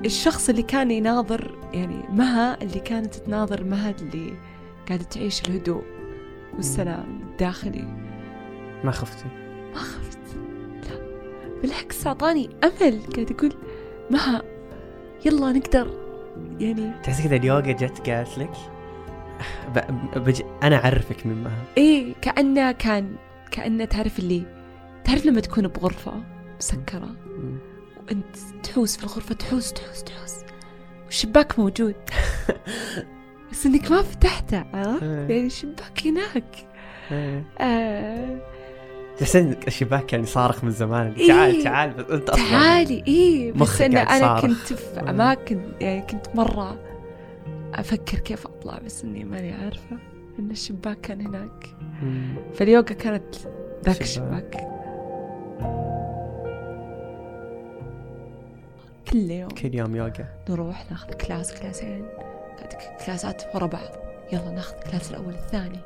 Speaker 3: الشخص اللي كان يناظر يعني مها اللي كانت تناظر مها اللي قاعدة تعيش الهدوء والسلام الداخلي.
Speaker 2: ما خفتي؟
Speaker 3: ما خفت لا. بالعكس أعطاني أمل. قاعد يقول مها يلا نقدر. يعني
Speaker 2: تحسي كذا اليوغا جت قالت لك. بج... أنا أعرفك من مها
Speaker 3: إيه كأنه كان كأنه تعرف اللي تعرف لما تكون بغرفة مسكرة
Speaker 2: مم.
Speaker 3: وأنت تحوس في الغرفة تحوس تحوس تحوس والشباك موجود بس إنك ما فتحته عرفت؟
Speaker 2: إيه.
Speaker 3: يعني الشباك هناك
Speaker 2: إيه.
Speaker 3: آه
Speaker 2: تحسين الشباك كان صارخ من زمان
Speaker 3: إيه.
Speaker 2: تعال تعال بس أنت أصلا
Speaker 3: تعالي إيه بس أنا
Speaker 2: صارخ.
Speaker 3: كنت في
Speaker 2: مم.
Speaker 3: أماكن يعني كنت مرة أفكر كيف أطلع بس إني ماني عارفة إن الشباك كان هناك.
Speaker 2: مم.
Speaker 3: فاليوغا كانت ذاك
Speaker 2: شباك.
Speaker 3: الشباك. كل يوم
Speaker 2: كل يوم يوغا.
Speaker 3: نروح ناخذ class كلاسين. كلاسات ورا بعض. يلا ناخذ class الأول الثاني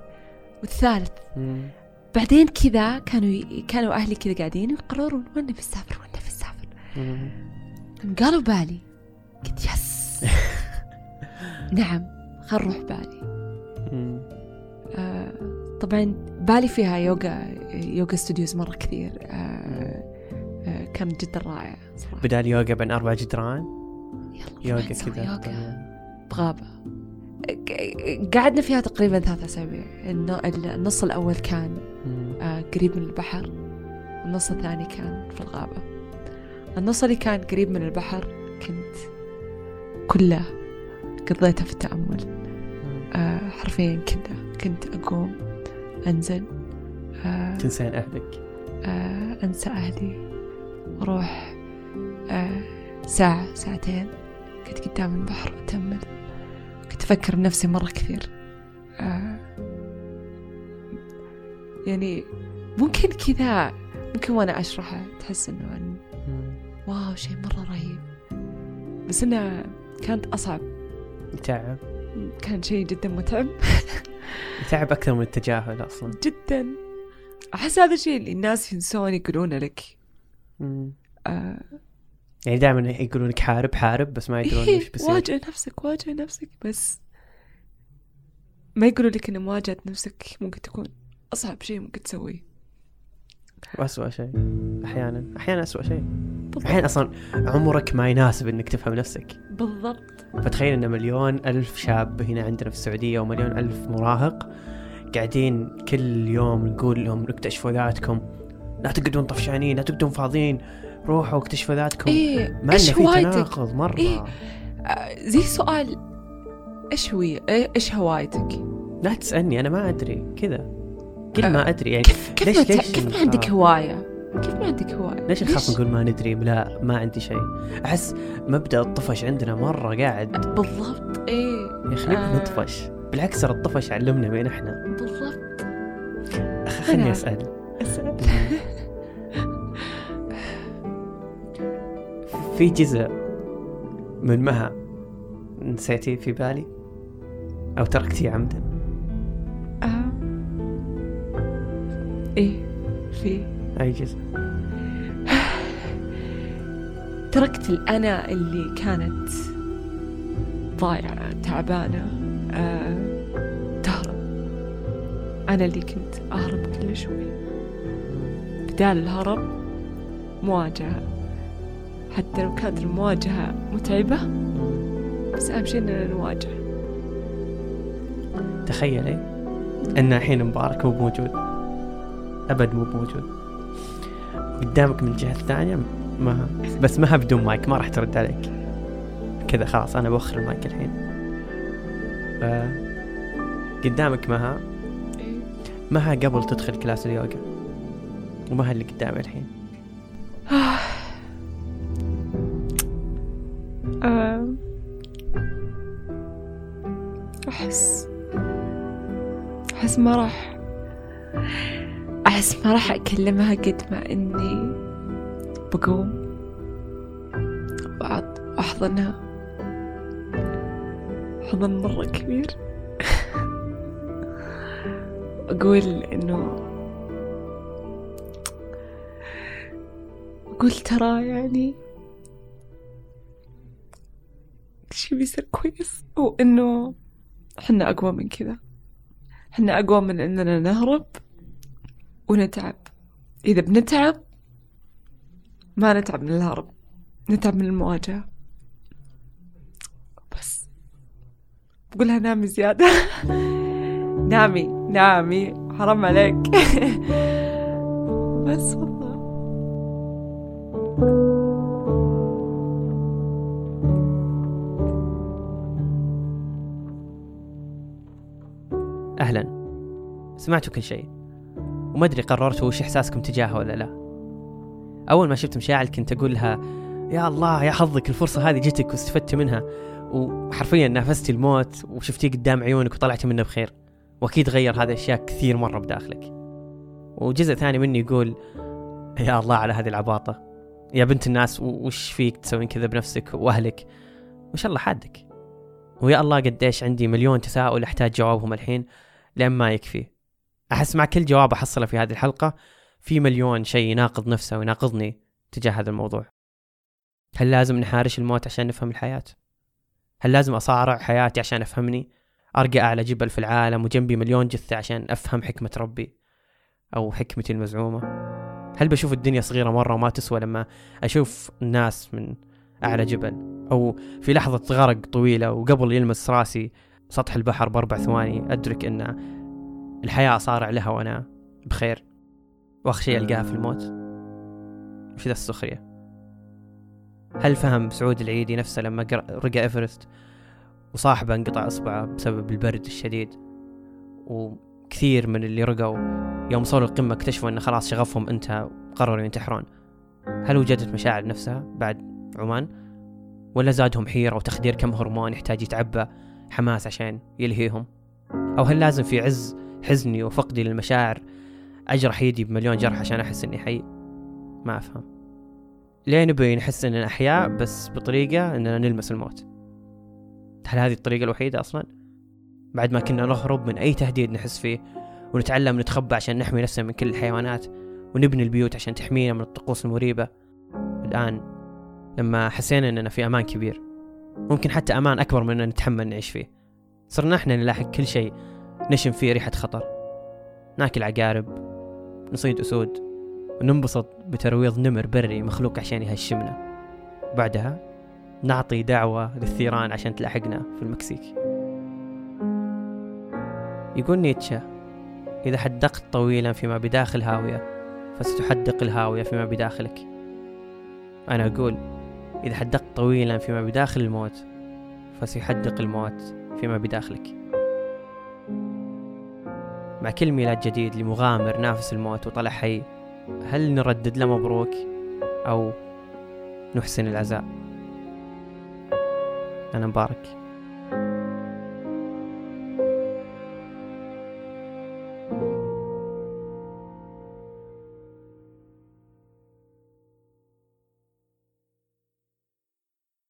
Speaker 3: والثالث.
Speaker 2: مم.
Speaker 3: بعدين كذا كانوا ي... كانوا أهلي كذا قاعدين يقررون وين نبي نسافر؟ وين نبي نسافر. قالوا بالي. قلت yes. نعم خل نروح بالي. آه طبعا بالي فيها يوغا yoga studios مرة كثير. آه آه كانت جدا رائعة صراحة.
Speaker 2: بدال يوغا بين أربع جدران؟
Speaker 3: يلا
Speaker 2: يوغا كذا.
Speaker 3: يوغا. بغابة. قعدنا فيها تقريبا ثلاثة أسابيع. الن- النص الأول كان. آه، قريب من البحر. النص الثاني كان في الغابة. النص اللي كان قريب من البحر كنت كله قضيته في التأمل. آه، حرفيا كذا كنت أقوم أنزل آه،
Speaker 2: تنسين أهلك.
Speaker 3: آه، أنسى أهلي. وأروح آه، ساعة ساعتين. كنت قدام البحر أتأمل. كنت أفكر بنفسي مرة كثير. آه، يعني ممكن كذا ممكن وأنا أشرحه تحس إنه. واو شيء مرة رهيب. بس إنه كانت أصعب.
Speaker 2: يتعب.
Speaker 3: كان شيء جدا متعب.
Speaker 2: يتعب أكثر من التجاهل أصلا.
Speaker 3: جدا. أحس هذا الشيء اللي الناس ينسون يقولونه لك.
Speaker 2: مم.
Speaker 3: آه.
Speaker 2: يعني دائما يقولون لك حارب حارب بس ما يدرون
Speaker 3: إيه
Speaker 2: وش بيصير.
Speaker 3: واجه نفسك واجه نفسك بس ما يقولوا لك ان مواجهة نفسك ممكن تكون أصعب شيء ممكن تسويه.
Speaker 2: وأسوأ شيء أحيانا. أحيانا أسوأ شيء.
Speaker 3: بالضبط.
Speaker 2: أحيانا أصلا عمرك ما يناسب إنك تفهم نفسك.
Speaker 3: بالضبط.
Speaker 2: فتخيل إن مليون ألف شاب هنا عندنا في السعودية ومليون ألف مراهق قاعدين كل يوم نقول لهم اكتشفوا ذاتكم لا تقعدون طفشانين لا تقعدون فاضيين روحوا اكتشفوا ذاتكم
Speaker 3: إيه
Speaker 2: ما
Speaker 3: إيش
Speaker 2: في
Speaker 3: هوايتك؟
Speaker 2: تناقض مرة
Speaker 3: إيه. آه، زي سؤال هوية إيه- إيش هوايتك؟
Speaker 2: لا تسألني أنا ما أدري كذا كل ما أدري يعني
Speaker 3: كيف كيف
Speaker 2: ليش- ليش
Speaker 3: كيف ما؟ عندك هواية؟ كيف ما عندك هواية؟
Speaker 2: ليش نخاف نقول ما ندري؟ لا ما عندي شيء. أحس مبدأ الطفش عندنا مرة قاعد.
Speaker 3: بالضبط إيه.
Speaker 2: يخلينا
Speaker 3: آه.
Speaker 2: نطفش؟ بالعكس ترى الطفش علمنا مين إحنا.
Speaker 3: بالضبط.
Speaker 2: خليني أسأل.
Speaker 3: أسأل.
Speaker 2: في جزء من مها نسيتيه في بالي؟ أو تركتيه عمدا؟
Speaker 3: آه. إيه في.
Speaker 2: أي جزء.
Speaker 3: تركت الأنا اللي كانت ضايعة تعبانة آه، أنا اللي كنت أهرب كل شوي. بدال الهرب مواجهة. حتى لو كانت المواجهة متعبة بس أهم شيء إننا نواجه.
Speaker 2: تخيلي إن الحين مبارك مو موجود أبد مو موجود قدامك من الجهه الثانية ما بس ما بدون مايك ما راح ترد عليك. كذا خلاص أنا بوخر المايك الحين. آه قدامك مها مها قبل تدخل كلاس اليوغا؟ ومها اللي قدامي الحين؟
Speaker 3: آه، أحس أحس ما راح أحس ما راح أكلمها قد ما إني بقوم وأحضنها حضن مرة كبير. أقول إنه أقول ترى يعني شي بيصير كويس. وإنه حنا أقوى من كذا. حنا أقوى من إننا نهرب. ونتعب. إذا بنتعب ما نتعب من الهرب نتعب من المواجهة. بس. بقولها نامي زيادة. نامي نامي. حرام عليك. بس والله.
Speaker 2: أهلا. سمعتوا كل شيء. وما أدري قررتوا وش إحساسكم تجاهه ولا لا. أول ما شفت مشاعل كنت أقول لها يا الله يا حظك الفرصة هذه جتك واستفدت منها. وحرفيا نافستي الموت وشفتيه قدام عيونك وطلعتي منه بخير. وأكيد غير هذه الأشياء كثير مرة بداخلك. وجزء ثاني مني يقول يا الله على هذه العباطة. يا بنت الناس وش فيك تسوين كذا بنفسك وأهلك؟ وش الله حادك. ويا الله قديش عندي مليون تساؤل أحتاج جوابهم الحين لين ما يكفي. أحس مع كل جواب أحصله في هذه الحلقة في مليون شيء يناقض نفسه ويناقضني تجاه هذا الموضوع. هل لازم نحارش الموت عشان نفهم الحياة؟ هل لازم أصارع حياتي عشان أفهمني؟ أرقى أعلى جبل في العالم وجنبي مليون جثة عشان أفهم حكمة ربي أو حكمتي المزعومة؟ هل بشوف الدنيا صغيرة مرة وما تسوى لما أشوف الناس من أعلى جبل؟ أو في لحظة غرق طويلة وقبل يلمس راسي سطح البحر بأربع ثواني أدرك إن الحياة أصارع لها وأنا بخير. وآخر شيء ألقاها في الموت. وش ذا السخرية. هل فهم سعود العيدي نفسه لما رقى إيفرست وصاحبه انقطع إصبعه بسبب البرد الشديد؟ وكثير من اللي رقوا يوم وصلوا القمة اكتشفوا إن خلاص شغفهم انتهى وقرروا ينتحرون. هل وجدت مشاعر نفسها بعد عمان؟ ولا زادهم حيرة وتخدير كم هرمون يحتاج يتعبى حماس عشان يلهيهم؟ أو هل لازم في عز حزني وفقدي للمشاعر. أجرح يدي بمليون جرح عشان أحس إني حي. ما أفهم. ليه نبي نحس إننا أحياء بس بطريقة إننا نلمس الموت. هل هذه الطريقة الوحيدة أصلا؟ بعد ما كنا نهرب من أي تهديد نحس فيه ونتعلم نتخبى عشان نحمي نفسنا من كل الحيوانات ونبني البيوت عشان تحمينا من الطقوس المريبة. الآن لما حسينا إننا في أمان كبير ممكن حتى أمان أكبر من ان نتحمل نعيش فيه. صرنا إحنا نلاحق كل شيء نشم فيه ريحة خطر. ناكل عقارب نصيد أسود وننبسط بترويض نمر بري مخلوق عشان يهشمنا. بعدها نعطي دعوة للثيران عشان تلاحقنا في المكسيك. يقول نيتشه إذا حدقت طويلا فيما بداخل هاوية فستحدق الهاوية فيما بداخلك. أنا أقول إذا حدقت طويلا فيما بداخل الموت فسيحدق الموت فيما بداخلك. مع كل ميلاد جديد لمغامر نافس الموت وطلع حي هل نردد له مبروك أو نحسن العزاء؟ أنا مبارك.